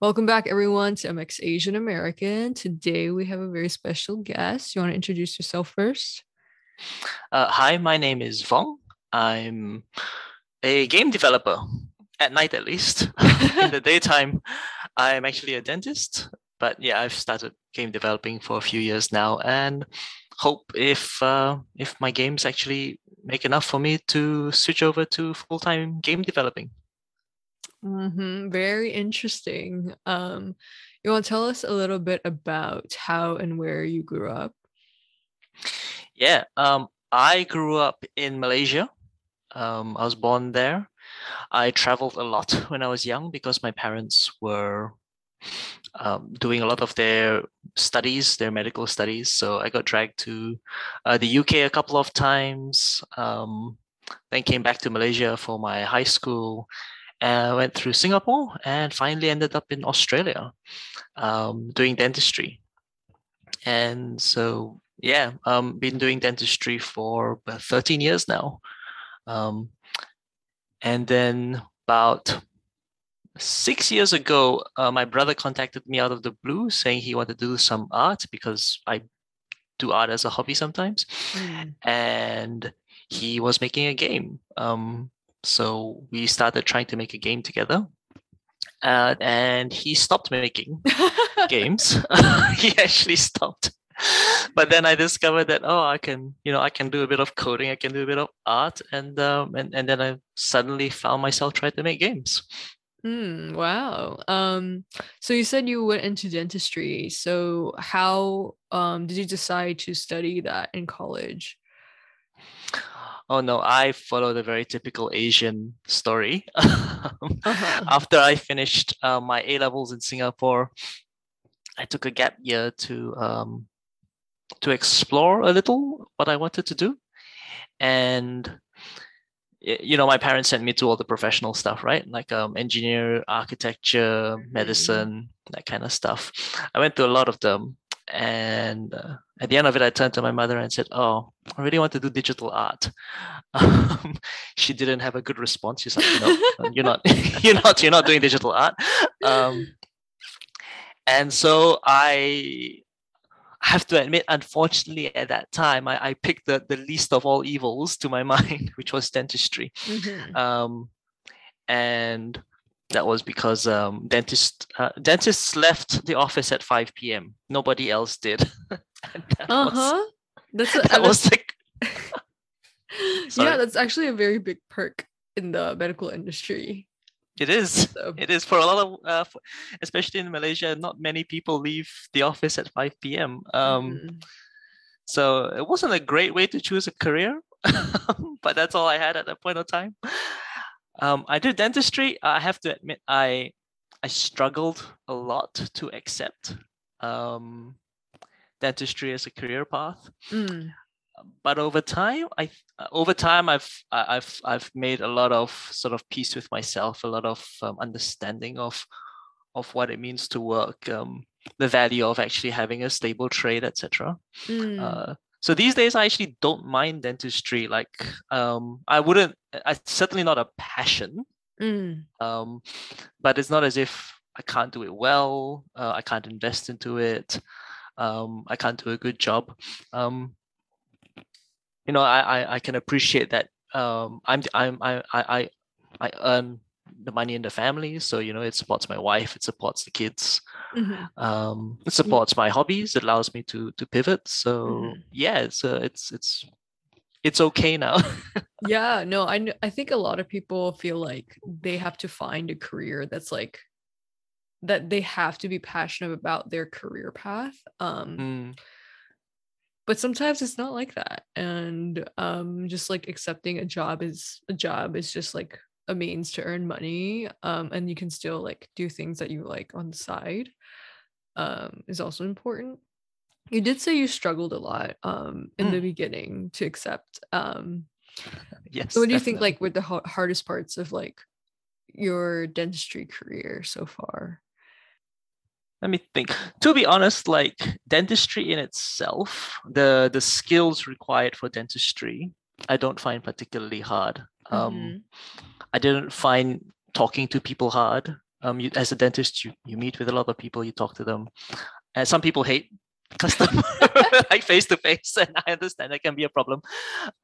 Welcome back, everyone, to MX Asian American. Today we have a very special guest. You want to introduce yourself first? Uh, hi, my name is Vong. I'm a game developer at night, at least. In the daytime, I'm actually a dentist. But yeah, I've started game developing for a few years now, and hope if uh, if my games actually make enough for me to switch over to full time game developing. Mm-hmm. Very interesting. Um, you want to tell us a little bit about how and where you grew up? Yeah, um, I grew up in Malaysia. Um, I was born there. I traveled a lot when I was young because my parents were um, doing a lot of their studies, their medical studies. So I got dragged to uh, the UK a couple of times. Um, then came back to Malaysia for my high school. And went through Singapore and finally ended up in Australia um, doing dentistry. And so, yeah, um, been doing dentistry for 13 years now. Um, and then about six years ago, uh, my brother contacted me out of the blue saying he wanted to do some art because I do art as a hobby sometimes. Mm. And he was making a game. Um, so we started trying to make a game together. Uh, and he stopped making games. he actually stopped. But then I discovered that oh, I can you know I can do a bit of coding, I can do a bit of art, and um, and and then I suddenly found myself trying to make games. Mm, wow. Um, so you said you went into dentistry. So how um, did you decide to study that in college? Oh no, I followed a very typical Asian story. uh-huh. After I finished uh, my A levels in Singapore, I took a gap year to um, to explore a little what I wanted to do, and you know, my parents sent me to all the professional stuff, right? Like um, engineer, architecture, mm-hmm. medicine, that kind of stuff. I went to a lot of them. And uh, at the end of it, I turned to my mother and said, Oh, I really want to do digital art. Um, she didn't have a good response. She's like, No, you're not, you're not, you're not doing digital art. Um, and so I have to admit, unfortunately, at that time, I, I picked the, the least of all evils to my mind, which was dentistry. Mm-hmm. Um, and that was because um, dentist uh, dentists left the office at 5 p.m. Nobody else did. uh huh. That's a, that was like. yeah, that's actually a very big perk in the medical industry. It is. So. It is for a lot of, uh, for, especially in Malaysia. Not many people leave the office at five p.m. Um, mm. So it wasn't a great way to choose a career, but that's all I had at that point of time. Um, I do dentistry. I have to admit, I I struggled a lot to accept um, dentistry as a career path. Mm but over time i over time i've i've i've made a lot of sort of peace with myself a lot of um, understanding of of what it means to work um, the value of actually having a stable trade etc mm. uh, so these days i actually don't mind dentistry like um, i wouldn't it's certainly not a passion mm. um, but it's not as if i can't do it well uh, i can't invest into it um, i can't do a good job um, you know, I I, I can appreciate that. Um, I'm I'm I I I earn the money in the family, so you know, it supports my wife, it supports the kids, mm-hmm. um, it supports my hobbies, it allows me to to pivot. So mm-hmm. yeah, it's uh, it's it's it's okay now. yeah, no, I I think a lot of people feel like they have to find a career that's like that they have to be passionate about their career path. Um, mm but sometimes it's not like that and um just like accepting a job is a job is just like a means to earn money um and you can still like do things that you like on the side um is also important. You did say you struggled a lot um in mm. the beginning to accept um yes so what do you think like were the hardest parts of like your dentistry career so far? Let me think. To be honest like dentistry in itself the the skills required for dentistry i don't find particularly hard um, mm-hmm. i didn't find talking to people hard. Um, you, as a dentist, you, you meet with a lot of people, you talk to them, and some people hate customer like face to face and i understand that can be a problem.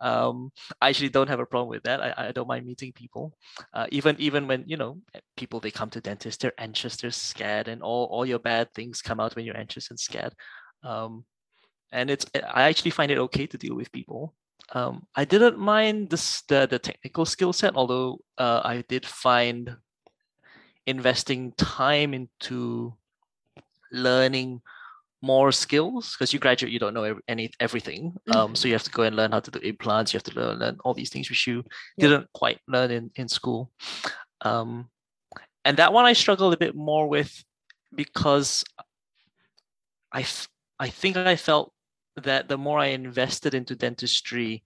Um i actually don't have a problem with that. I, I don't mind meeting people. Uh, even even when you know people they come to dentists they're anxious they're scared and all all your bad things come out when you're anxious and scared. Um and it's i actually find it okay to deal with people um i didn't mind this the, the technical skill set although uh, i did find investing time into learning more skills because you graduate you don't know any everything um, mm-hmm. so you have to go and learn how to do implants you have to learn, learn all these things which you yeah. didn't quite learn in, in school um, and that one i struggled a bit more with because I, I think i felt that the more i invested into dentistry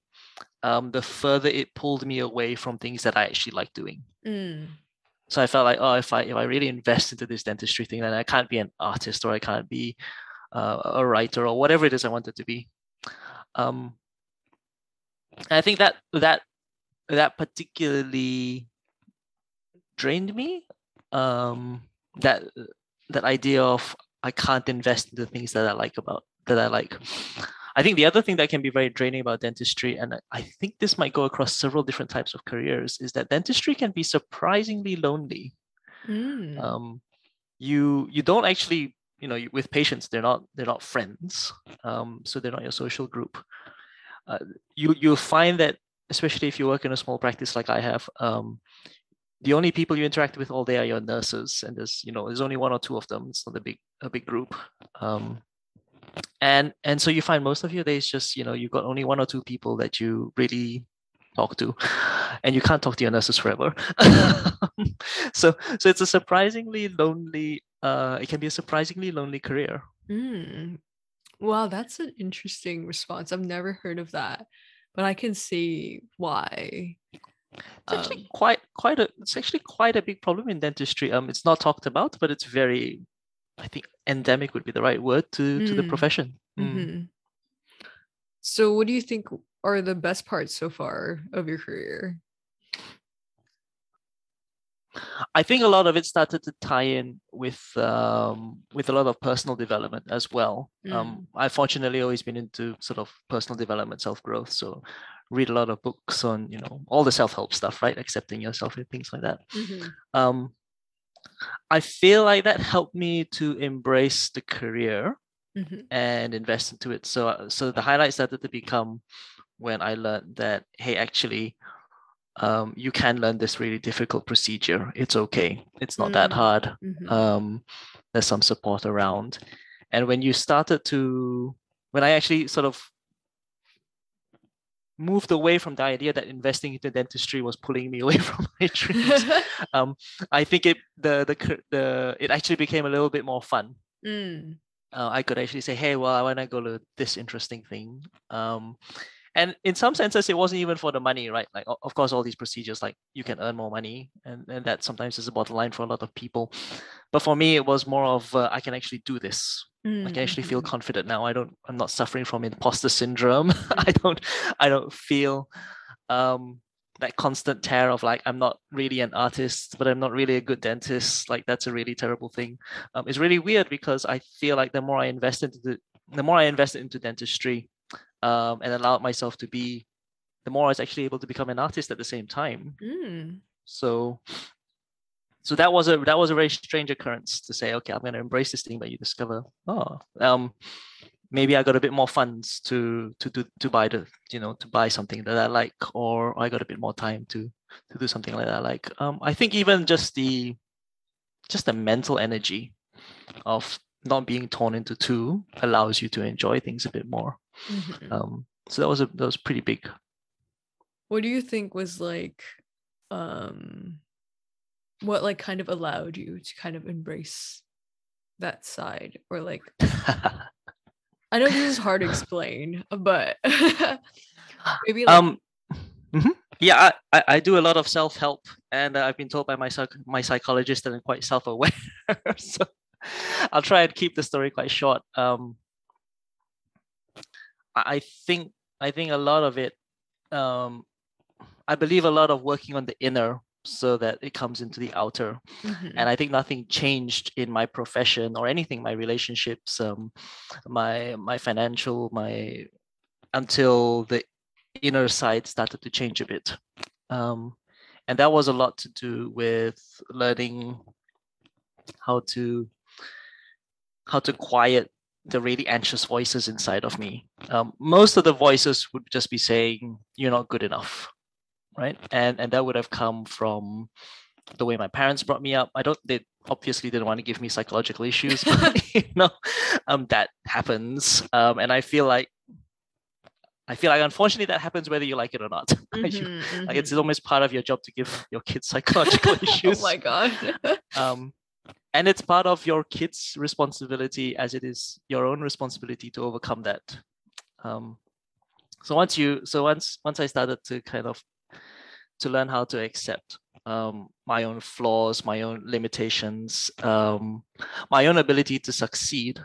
um, the further it pulled me away from things that i actually like doing mm. so i felt like oh if i if i really invest into this dentistry thing then i can't be an artist or i can't be uh, a writer or whatever it is I wanted to be. Um, I think that that that particularly drained me. Um, that that idea of I can't invest into things that I like about that I like. I think the other thing that can be very draining about dentistry, and I think this might go across several different types of careers, is that dentistry can be surprisingly lonely. Mm. Um, you you don't actually you know with patients they're not they're not friends um, so they're not your social group uh, you you'll find that especially if you work in a small practice like i have um, the only people you interact with all day are your nurses and there's you know there's only one or two of them it's not a big a big group um, and and so you find most of your days just you know you've got only one or two people that you really talk to and you can't talk to your nurses forever so so it's a surprisingly lonely uh, it can be a surprisingly lonely career. Mm. Wow, that's an interesting response. I've never heard of that, but I can see why. It's actually um, quite quite a it's actually quite a big problem in dentistry. Um, it's not talked about, but it's very, I think endemic would be the right word to mm. to the mm. profession. Mm. Mm-hmm. So, what do you think are the best parts so far of your career? I think a lot of it started to tie in with um, with a lot of personal development as well. Mm. Um, I've fortunately always been into sort of personal development, self growth. So read a lot of books on you know all the self help stuff, right? Accepting yourself and things like that. Mm-hmm. Um, I feel like that helped me to embrace the career mm-hmm. and invest into it. So so the highlight started to become when I learned that hey, actually um, you can learn this really difficult procedure. It's okay. It's not mm that hard. Mm-hmm. Um, there's some support around. And when you started to, when I actually sort of moved away from the idea that investing into dentistry was pulling me away from my dreams, um, I think it the the the it actually became a little bit more fun. Mm. Uh, I could actually say, hey, well, I want to go to this interesting thing. Um, and in some senses it wasn't even for the money right like of course all these procedures like you can earn more money and, and that sometimes is a bottom line for a lot of people but for me it was more of uh, i can actually do this mm-hmm. i can actually feel mm-hmm. confident now i don't i'm not suffering from imposter syndrome i don't i don't feel um that constant tear of like i'm not really an artist but i'm not really a good dentist like that's a really terrible thing um, it's really weird because i feel like the more i invest into the, the more i invest into dentistry um, and allowed myself to be the more I was actually able to become an artist at the same time. Mm. So so that was a that was a very strange occurrence to say, okay, I'm gonna embrace this thing, but you discover, oh, um, maybe I got a bit more funds to to do to buy the you know to buy something that I like, or I got a bit more time to to do something like that. I like um, I think even just the just the mental energy of not being torn into two allows you to enjoy things a bit more. Mm-hmm. Um, so that was a that was pretty big. What do you think was like, um, what like kind of allowed you to kind of embrace that side, or like, I know this is hard to explain, but maybe like. Um, mm-hmm. Yeah, I, I do a lot of self help, and uh, I've been told by my psych- my psychologist that I'm quite self aware. so I'll try and keep the story quite short. Um, I think I think a lot of it, um, I believe a lot of working on the inner so that it comes into the outer. Mm-hmm. and i think nothing changed in my profession or anything my relationships um my my financial my until the inner side started to change a bit. Um and that was a lot to do with learning how to how to quiet the really anxious voices inside of me. Um, most of the voices would just be saying you're not good enough right? And and that would have come from the way my parents brought me up. I don't they obviously didn't want to give me psychological issues, but you know, um, that happens. Um, and I feel like I feel like unfortunately that happens whether you like it or not. Mm-hmm, you, mm-hmm. Like it's mm-hmm. almost part of your job to give your kids psychological issues. oh my god. um, and it's part of your kids' responsibility as it is your own responsibility to overcome that. Um, so once you so once once I started to kind of to learn how to accept um, my own flaws, my own limitations, um, my own ability to succeed,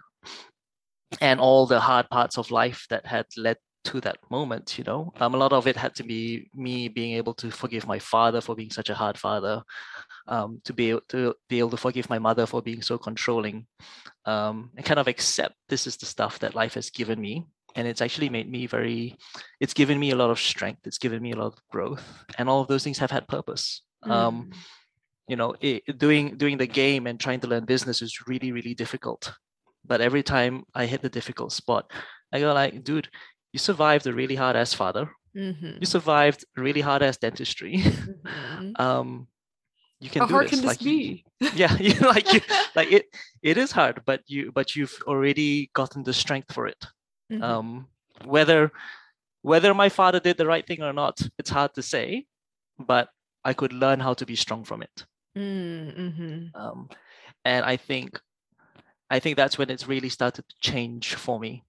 and all the hard parts of life that had led to that moment. You know, um, a lot of it had to be me being able to forgive my father for being such a hard father, um, to be able to be able to forgive my mother for being so controlling, um, and kind of accept this is the stuff that life has given me, and it's actually made me very it's given me a lot of strength it's given me a lot of growth and all of those things have had purpose um, mm. um you know it, doing doing the game and trying to learn business is really really difficult but every time i hit the difficult spot i go like dude you survived a really hard ass father mm-hmm. you survived really hard ass dentistry mm-hmm. um you can How do hard this. can like this be? yeah, you like you like it. It is hard, but you but you've already gotten the strength for it. Mm-hmm. Um, whether whether my father did the right thing or not, it's hard to say, but I could learn how to be strong from it. Mm-hmm. Um, and I think I think that's when it's really started to change for me.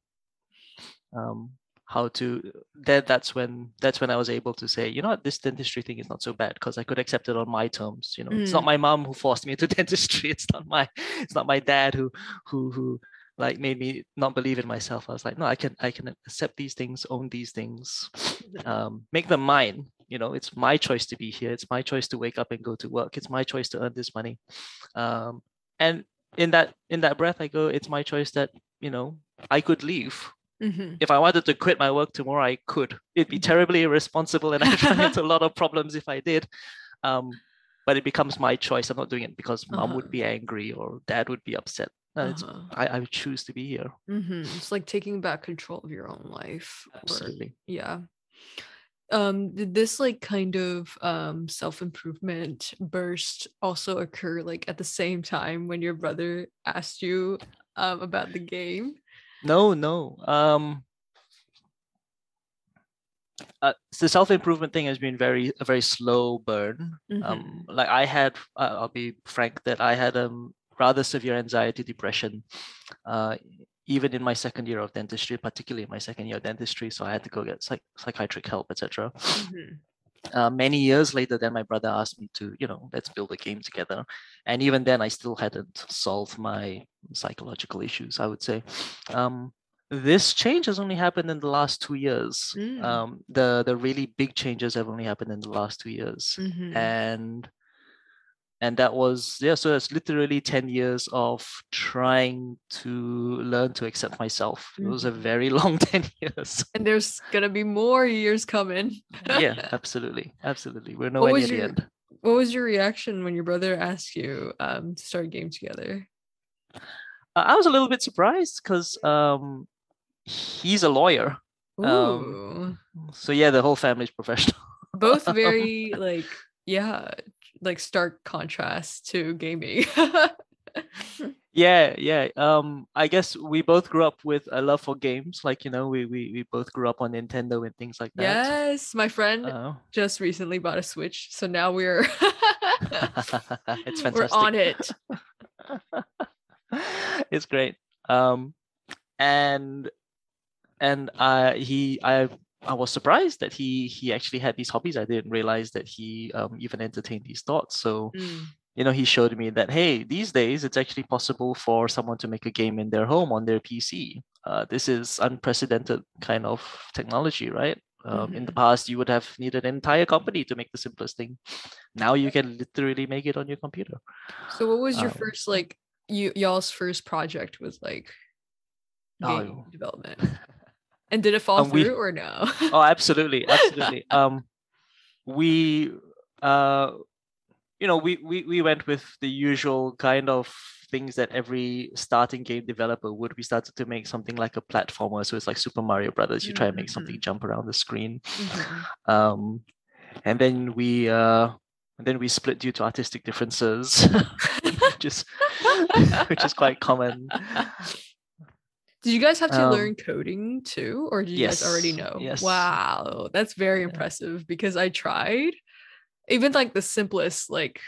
Um, how to that that's when that's when I was able to say, you know what, this dentistry thing is not so bad because I could accept it on my terms. You know, mm. it's not mm. my mom who forced me into dentistry. It's not my it's not my dad who who who like made me not believe in myself. I was like, no, I can I can accept these things, own these things, um, make them mine. You know, it's my choice to be here. It's my choice to wake up and go to work. It's my choice to earn this money. Um, and in that in that breath, I go, it's my choice that you know I could leave. Mm-hmm. If I wanted to quit my work tomorrow, I could. It'd be mm-hmm. terribly irresponsible, and I'd run into a lot of problems if I did. Um, but it becomes my choice. I'm not doing it because mom uh-huh. would be angry or dad would be upset. Uh-huh. I, I choose to be here. Mm-hmm. It's like taking back control of your own life. Absolutely. Or, yeah. Um, did this like kind of um self-improvement burst also occur like at the same time when your brother asked you um about the game? No, no. Um uh, the self improvement thing has been very a very slow burn. Mm-hmm. Um, like I had, uh, I'll be frank that I had um rather severe anxiety, depression, uh, even in my second year of dentistry, particularly in my second year of dentistry. So I had to go get psych- psychiatric help, etc. Mm-hmm. Uh, many years later, then my brother asked me to, you know, let's build a game together. And even then, I still hadn't solved my psychological issues, I would say. Um, this change has only happened in the last two years. Mm. Um, the the really big changes have only happened in the last two years, mm-hmm. and and that was yeah so it's literally 10 years of trying to learn to accept myself. It was a mm-hmm. very long 10 years. And there's gonna be more years coming. Yeah absolutely absolutely. We're nowhere near your, the end. what was your reaction when your brother asked you um, to start a game together? Uh, i was a little bit surprised because um, he's a lawyer. Um, so yeah the whole family's professional. Both very like yeah like stark contrast to gaming. yeah, yeah. Um, I guess we both grew up with a love for games. Like you know, we we, we both grew up on Nintendo and things like that. Yes, my friend uh, just recently bought a Switch, so now we're it's fantastic. We're on it. it's great. Um, and and uh, he I I was surprised that he he actually had these hobbies. I didn't realize that he um, even entertained these thoughts. So, mm. you know, he showed me that hey, these days it's actually possible for someone to make a game in their home on their PC. Uh, this is unprecedented kind of technology, right? Um, mm-hmm. In the mm-hmm. past, you would have needed an entire company to make the simplest thing. Now you can literally make it on your computer. So, what was your um, first like you y'all's first project was like oh, game oh. development? And did it fall um, through we, or no? oh, absolutely, absolutely. um, we uh, you know, we we we went with the usual kind of things that every starting game developer would. We started to make something like a platformer, so it's like Super Mario Brothers. You try and make something mm-hmm. jump around the screen, mm-hmm. um, and then we uh, and then we split due to artistic differences, which is which is quite common. Did you guys have to um, learn coding too, or did you yes, guys already know? Yes. Wow, that's very yeah. impressive because I tried even like the simplest like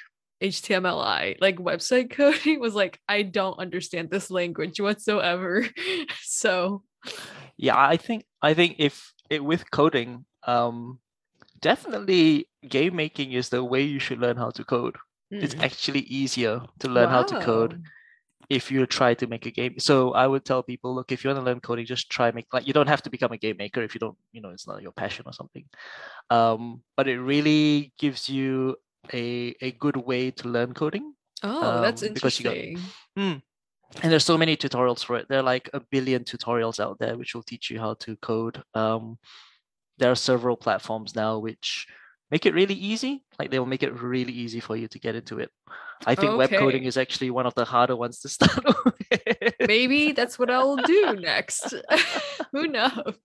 HTMLI, like website coding was like, I don't understand this language whatsoever. so yeah, I think I think if it with coding, um definitely game making is the way you should learn how to code. Mm. It's actually easier to learn wow. how to code if you try to make a game. So I would tell people, look, if you want to learn coding, just try make like you don't have to become a game maker if you don't, you know, it's not your passion or something. Um, but it really gives you a a good way to learn coding. Oh, um, that's interesting. Got, mm, and there's so many tutorials for it. There are like a billion tutorials out there which will teach you how to code. Um, there are several platforms now which make it really easy. Like they will make it really easy for you to get into it. I think okay. web coding is actually one of the harder ones to start with. Maybe that's what I'll do next. Who knows?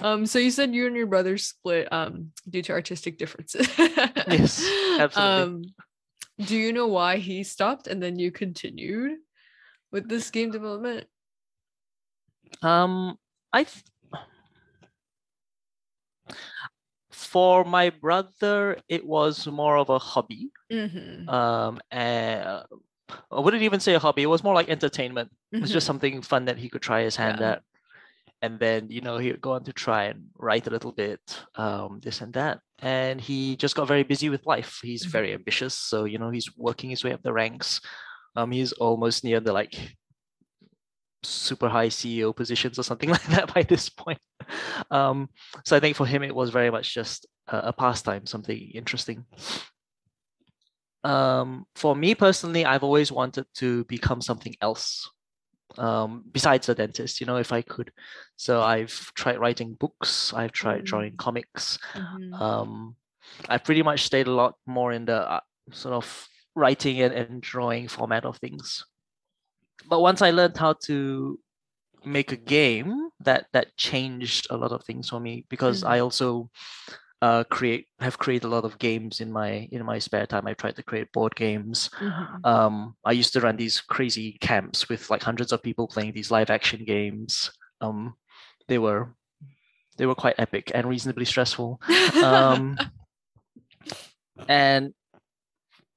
Um, so you said you and your brother split um due to artistic differences. yes, absolutely. Um, do you know why he stopped and then you continued with this game development? Um, I th- for my brother, it was more of a hobby. Mm-hmm. Um, and I wouldn't even say a hobby. It was more like entertainment. Mm-hmm. It was just mm-hmm. something fun that he could try his hand yeah. at. And then, you know, he would go on to try and write a little bit, um, this and that. And he just got very busy with life. He's mm-hmm. very ambitious. So, you know, he's working his way up the ranks. Um, he's almost near the like super high CEO positions or something like that by this point. Um, so I think for him, it was very much just a, a pastime, something interesting. Um, for me personally, I've always wanted to become something else um, besides a dentist, you know, if I could. So I've tried writing books, I've tried mm-hmm. drawing comics. Mm-hmm. Um, I pretty much stayed a lot more in the uh, sort of writing and, and drawing format of things but once I learned how to make a game, that that changed a lot of things for me because mm-hmm. I also uh, create have created a lot of games in my in my spare time. I tried to create board games. Mm-hmm. Um, I used to run these crazy camps with like hundreds of people playing these live action games. Um, they were they were quite epic and reasonably stressful. Um, and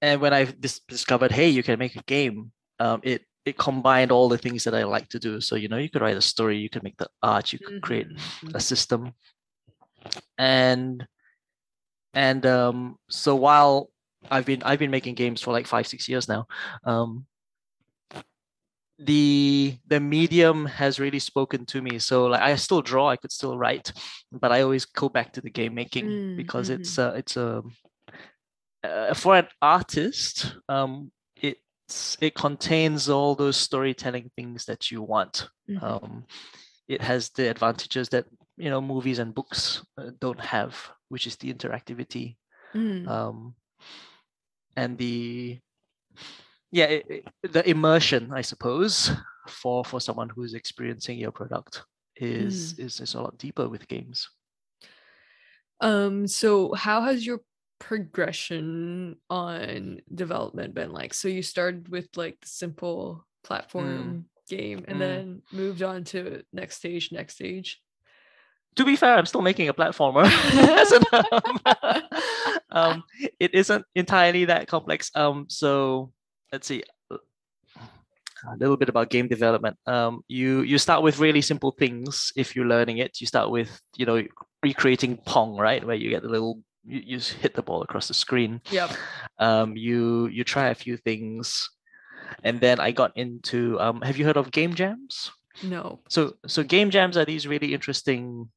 and when I dis- discovered, hey, you can make a game, um, it it combined all the things that I like to do. So, you know, you could write a story, you could make the art, you could create mm-hmm. a system. And and um, so while I've been I've been making games for like five, six years now, um, the the medium has really spoken to me. So like I still draw, I could still write, but I always go back to the game making mm, because mm-hmm. it's uh, it's a uh, for an artist, um, it contains all those storytelling things that you want. Mm-hmm. Um, it has the advantages that you know movies and books uh, don't have, which is the interactivity mm. um, and the yeah it, it, the immersion, I suppose, for for someone who's experiencing your product is mm. is is a lot deeper with games. Um. So, how has your progression on development been like? So you started with like the simple platform mm. game and mm. then moved on to next stage, next stage. To be fair, I'm still making a platformer. um, um, it isn't entirely that complex. Um, so let's see a little bit about game development. Um, you you start with really simple things if you're learning it. You start with you know recreating Pong, right, where you get the little you, you hit the ball across the screen. Yep. Um, you you try a few things, and then I got into. Um, have you heard of game jams? No. So so game jams are these really interesting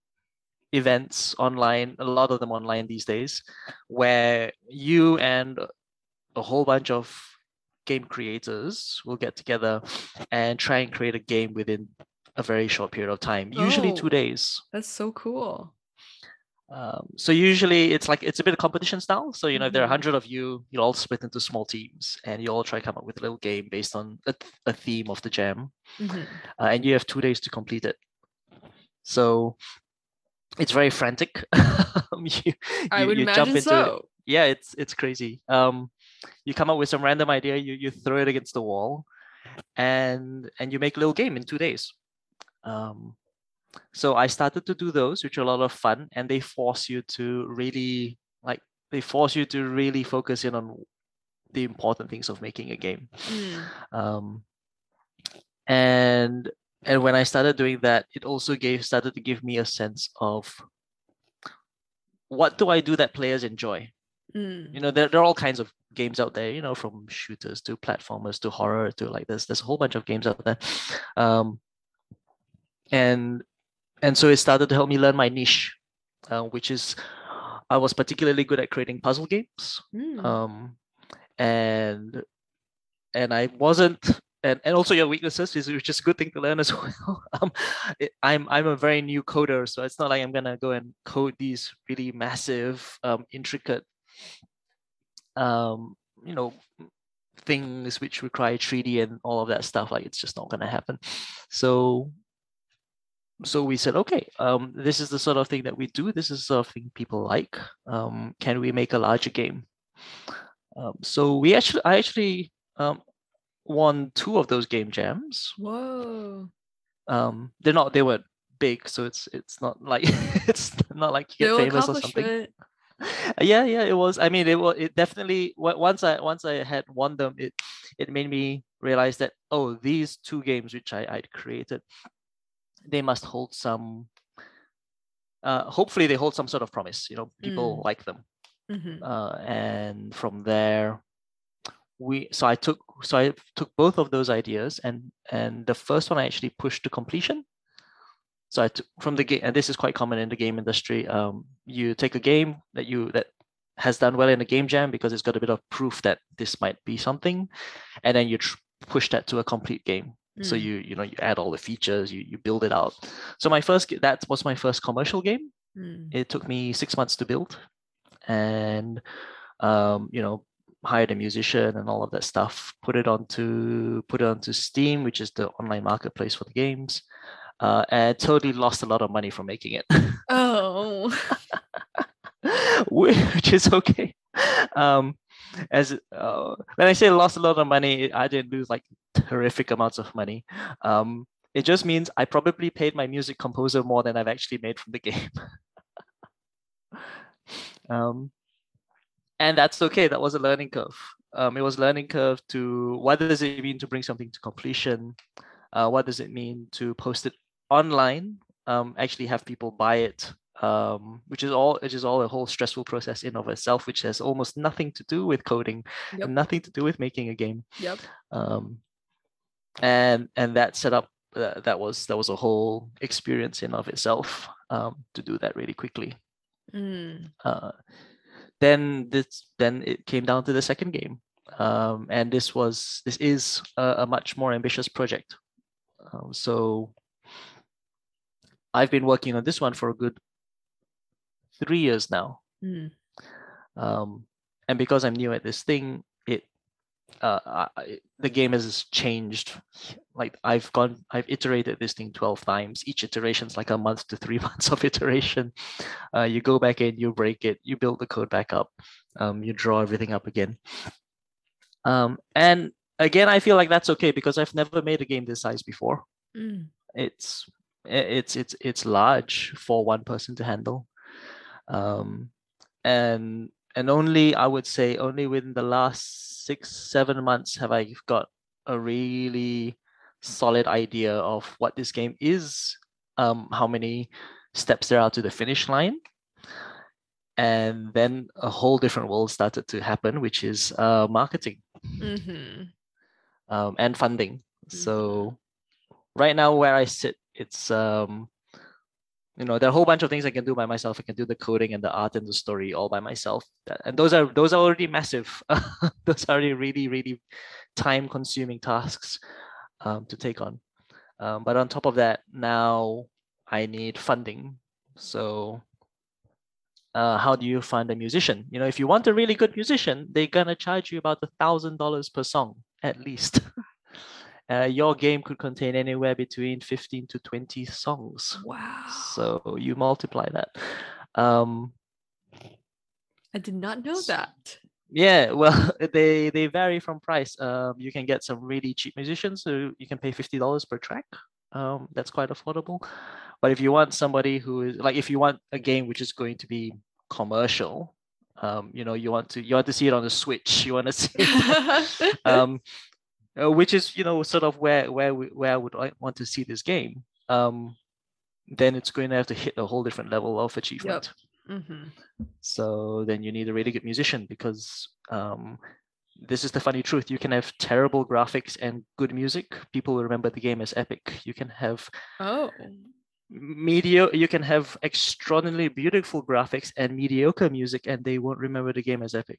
events online, a lot of them online these days, where you and a whole bunch of game creators will get together and try and create a game within a very short period of time, usually oh, two days. That's so cool. Um, so usually it's like it's a bit of competition style. So you know, if there are a mm-hmm. hundred of you, you all split into small teams, and you all try to come up with a little game based on a, a theme of the jam, mm-hmm. uh, and you have two days to complete it. So it's very frantic. you, I would imagine so. It. Yeah, it's it's crazy. Um, you come up with some random idea, you you throw it against the wall, and and you make a little game in two days. Um, so I started to do those, which are a lot of fun, and they force you to really like they force you to really focus in on the important things of making a game. Mm. Um, and and when I started doing that, it also gave started to give me a sense of what do I do that players enjoy. Mm. You know, there, there are all kinds of games out there. You know, from shooters to platformers to horror to like this. There's a whole bunch of games out there. Um, and and so it started to help me learn my niche, uh, which is I was particularly good at creating puzzle games, mm. um, and and I wasn't. And, and also your weaknesses, is which is a good thing to learn as well. um, it, I'm I'm a very new coder, so it's not like I'm gonna go and code these really massive, um, intricate, um, you know, things which require 3D and all of that stuff. Like it's just not gonna happen. So so we said, okay, um, this is the sort of thing that we do. This is the sort of thing people like. Um, can we make a larger game? Um, so we actually, I actually um, won two of those game jams. Whoa! Um, they're not. They were big, so it's it's not like it's not like you get famous or something. yeah, yeah, it was. I mean, it was. It definitely. Once I once I had won them, it it made me realize that oh, these two games which I I'd created they must hold some uh, hopefully they hold some sort of promise you know people mm. like them mm-hmm. uh, and from there we so i took so i took both of those ideas and and the first one i actually pushed to completion so i took from the game and this is quite common in the game industry um, you take a game that you that has done well in a game jam because it's got a bit of proof that this might be something and then you tr- push that to a complete game so mm. you you know you add all the features, you you build it out. So my first that was my first commercial game. Mm. It took me six months to build, and um, you know hired a musician and all of that stuff. Put it onto put it onto Steam, which is the online marketplace for the games. Uh, and totally lost a lot of money from making it. Oh, which is okay. Um, as uh, when I say lost a lot of money, I didn't lose like horrific amounts of money. Um, it just means I probably paid my music composer more than I've actually made from the game. um, and that's okay. That was a learning curve. Um, it was learning curve to what does it mean to bring something to completion? Uh, what does it mean to post it online? Um, actually have people buy it um, which is all which is all a whole stressful process in of itself, which has almost nothing to do with coding, yep. nothing to do with making a game. Yep. Um, and and that setup uh, that was that was a whole experience in of itself um, to do that really quickly. Mm. Uh, then this then it came down to the second game, um, and this was this is a, a much more ambitious project. Um, so I've been working on this one for a good three years now. Mm. Um, and because I'm new at this thing, it uh, I, the game has changed. Like I've gone, I've iterated this thing twelve times. Each iteration is like a month to three months of iteration. Uh, you go back in, you break it, you build the code back up, um, you draw everything up again. Um, and again, I feel like that's okay because I've never made a game this size before. Mm. It's it's it's it's large for one person to handle um, and and only I would say only within the last six seven months have I got a really solid idea of what this game is, um, how many steps there are to the finish line, and then a whole different world started to happen, which is uh, marketing mm-hmm. um, and funding. Mm-hmm. So right now, where I sit, it's um, you know there are a whole bunch of things i can do by myself. I can do the coding and the art and the story all by myself. And those are those are already massive. Those are already really really time consuming tasks um, to take on. Um, but on top of that now i need funding. So uh, how do you find a musician? You know if you want a really good musician they're gonna charge you about a thousand dollars per song at least uh, your game could contain anywhere between 15 to 20 songs. Wow. So you multiply that. Um, I did not know that. Yeah, well, they they vary from price. Um, you can get some really cheap musicians, so you can pay fifty dollars per track. Um, that's quite affordable. But if you want somebody who is like, if you want a game which is going to be commercial, um, you know, you want to you want to see it on the Switch. You want to see, um, uh, which is you know sort of where where we, where I would want to see this game. Um, then it's going to have to hit a whole different level of achievement. Yep. Mm-hmm. So then you need a really good musician because um, this is the funny truth. You can have terrible graphics and good music. People will remember the game as epic. You can have oh media you can have extraordinarily beautiful graphics and mediocre music and they won't remember the game as epic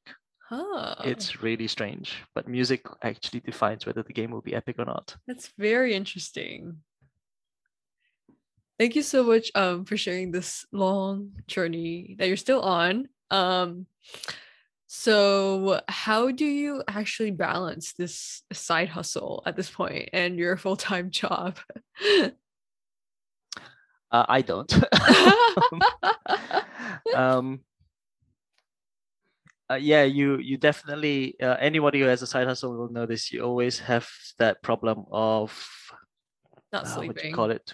Huh. It's really strange, but music actually defines whether the game will be epic or not. That's very interesting. Thank you so much um, for sharing this long journey that you're still on. Um, so, how do you actually balance this side hustle at this point and your full time job? Uh, I don't. um, uh, yeah, you you definitely uh, anybody who has a side hustle will know this. You always have that problem of not sleeping. Uh, what you call it?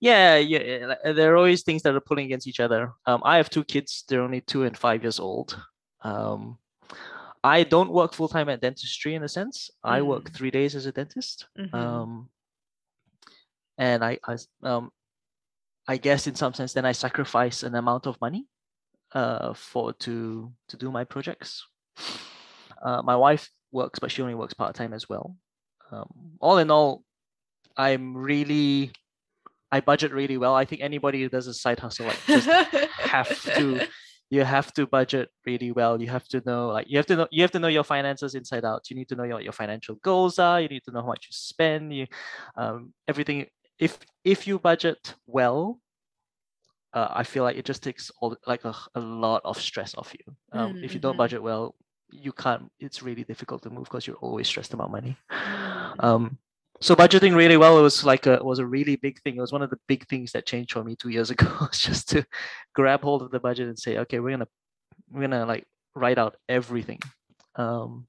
Yeah, yeah. There are always things that are pulling against each other. Um, I have two kids. They're only two and five years old. Um, I don't work full time at dentistry in a sense. Mm. I work mm. three days as a dentist. Mm-hmm. Um, and I, I um, I guess in some sense, then I sacrifice an amount of money uh, for to to do my projects. Uh, my wife works, but she only works part time as well. Um, all in all, I'm really I budget really well. I think anybody who does a side hustle like just have to you have to budget really well. You have to know like you have to know you have to know your finances inside out. You need to know what your financial goals are. You need to know how much you spend. You um, everything. If if you budget well, uh, I feel like it just takes all like a, a lot of stress off you. Um, mm-hmm. If you don't mm-hmm. budget well, you can't. It's really difficult to move because you're always stressed about money. Mm. Um, so budgeting really well was like a was a really big thing. It was one of the big things that changed for me two years ago. was just to grab hold of the budget and say, okay, we're gonna we're gonna like write out everything. Um,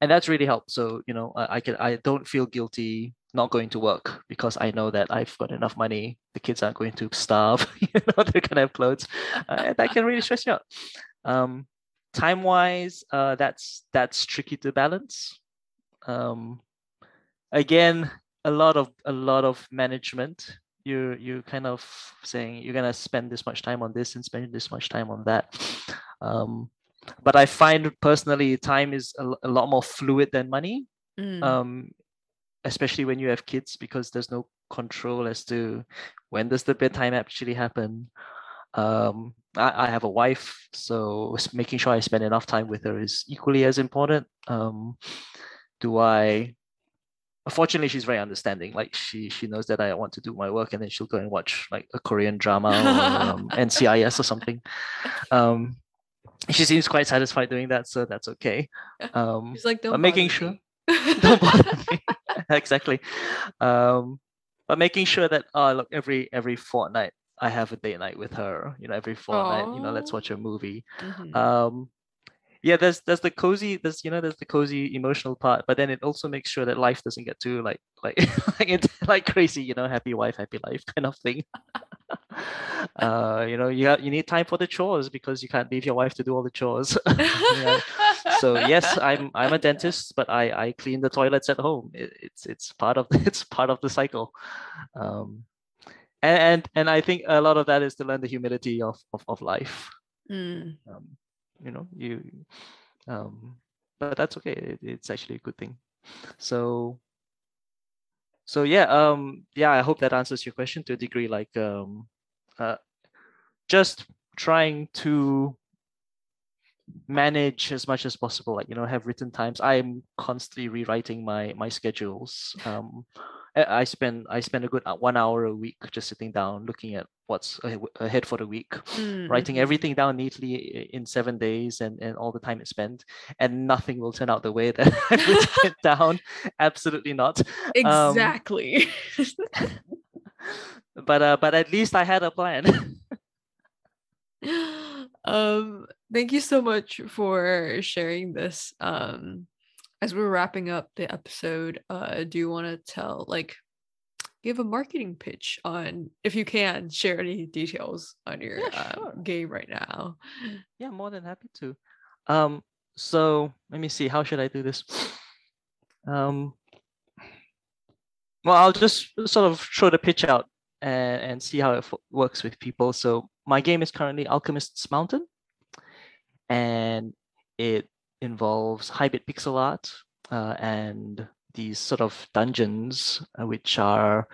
and that's really helped. So you know, I, I can I don't feel guilty not going to work because I know that I've got enough money. The kids aren't going to starve. you know, they're gonna have clothes. Uh, that can really stress you out. Um, time wise, uh, that's that's tricky to balance. Um, again, a lot of a lot of management. You you kind of saying you're gonna spend this much time on this and spend this much time on that. Um, but I find personally time is a, a lot more fluid than money. Mm. Um, especially when you have kids because there's no control as to when does the bedtime actually happen um, I, I, have a wife so making sure i spend enough time with her is equally as important um, do i unfortunately she's very understanding like she she knows that i want to do my work and then she'll go and watch like a korean drama or um, ncis or something um, she seems quite satisfied doing that so that's okay um, she's like don't making me. sure don't bother me exactly. Um, but making sure that oh look every every fortnight I have a date night with her. You know, every fortnight, Aww. you know, let's watch a movie. Mm-hmm. Um, yeah, there's there's the cozy, there's you know, there's the cozy emotional part, but then it also makes sure that life doesn't get too like like like like crazy, you know, happy wife, happy life kind of thing. Uh, you know, you got, you need time for the chores because you can't leave your wife to do all the chores. yeah so yes, I'm I'm a dentist, but I I clean the toilets at home. It, it's it's part of it's part of the cycle. Um, and, and and I think a lot of that is to learn the humility of of, of life. Mm. Um, you know, you um, but that's okay. It, it's actually a good thing. So so yeah, um, yeah, I hope that answers your question to a degree. Like, um, uh, just trying to manage as much as possible like you know have written times i'm constantly rewriting my my schedules um i spend i spend a good uh, one hour a week just sitting down looking at what's ahead for the week mm-hmm. writing everything down neatly in seven days and and all the time it's spent and nothing will turn out the way that i written down. Absolutely not. Um, exactly. um, but uh but at least i had a plan. Um thank you so much for sharing this. Um as we're wrapping up the episode uh do you want to tell like give a marketing pitch on if you can share any details on your yeah, um, sure. game right now. Yeah more than happy to. Um so let me see how should i do this? Um well i'll just sort of throw the pitch out and, and see how it f- works with people. So my game is currently Alchemist's Mountain, and it involves high-bit pixel art uh, and these sort of dungeons, uh, which are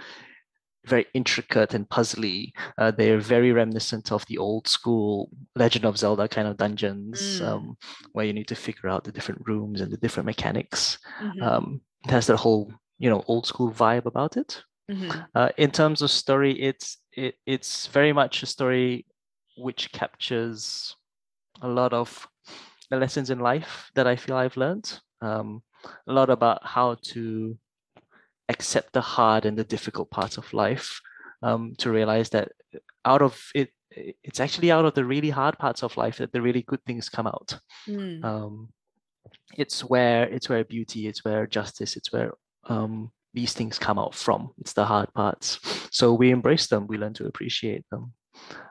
very intricate and puzzly. Uh, they're very reminiscent of the old school Legend of Zelda kind of dungeons, mm. um, where you need to figure out the different rooms and the different mechanics. Mm-hmm. Um, it has that whole, you know, old school vibe about it. Mm-hmm. Uh, in terms of story, it's it, it's very much a story which captures a lot of the lessons in life that I feel I've learned. Um, a lot about how to accept the hard and the difficult parts of life. Um, to realize that out of it, it's actually out of the really hard parts of life that the really good things come out. Mm. Um, it's where it's where beauty, it's where justice, it's where um, these things come out from. It's the hard parts. So we embrace them. We learn to appreciate them.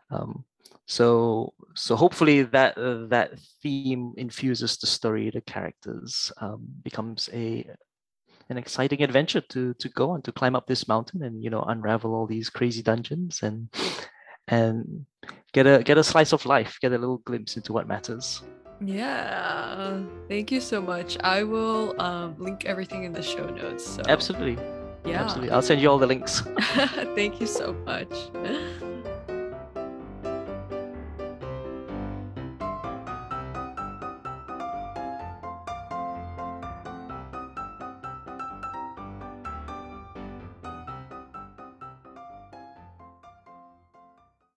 Um, so so hopefully that uh, that theme infuses the story, the characters, um, becomes a an exciting adventure to to go on to climb up this mountain and you know unravel all these crazy dungeons and and get a get a slice of life, get a little glimpse into what matters. Yeah, thank you so much. I will um, link everything in the show notes. So. Absolutely. Yeah. Absolutely. I'll send you all the links. thank you so much.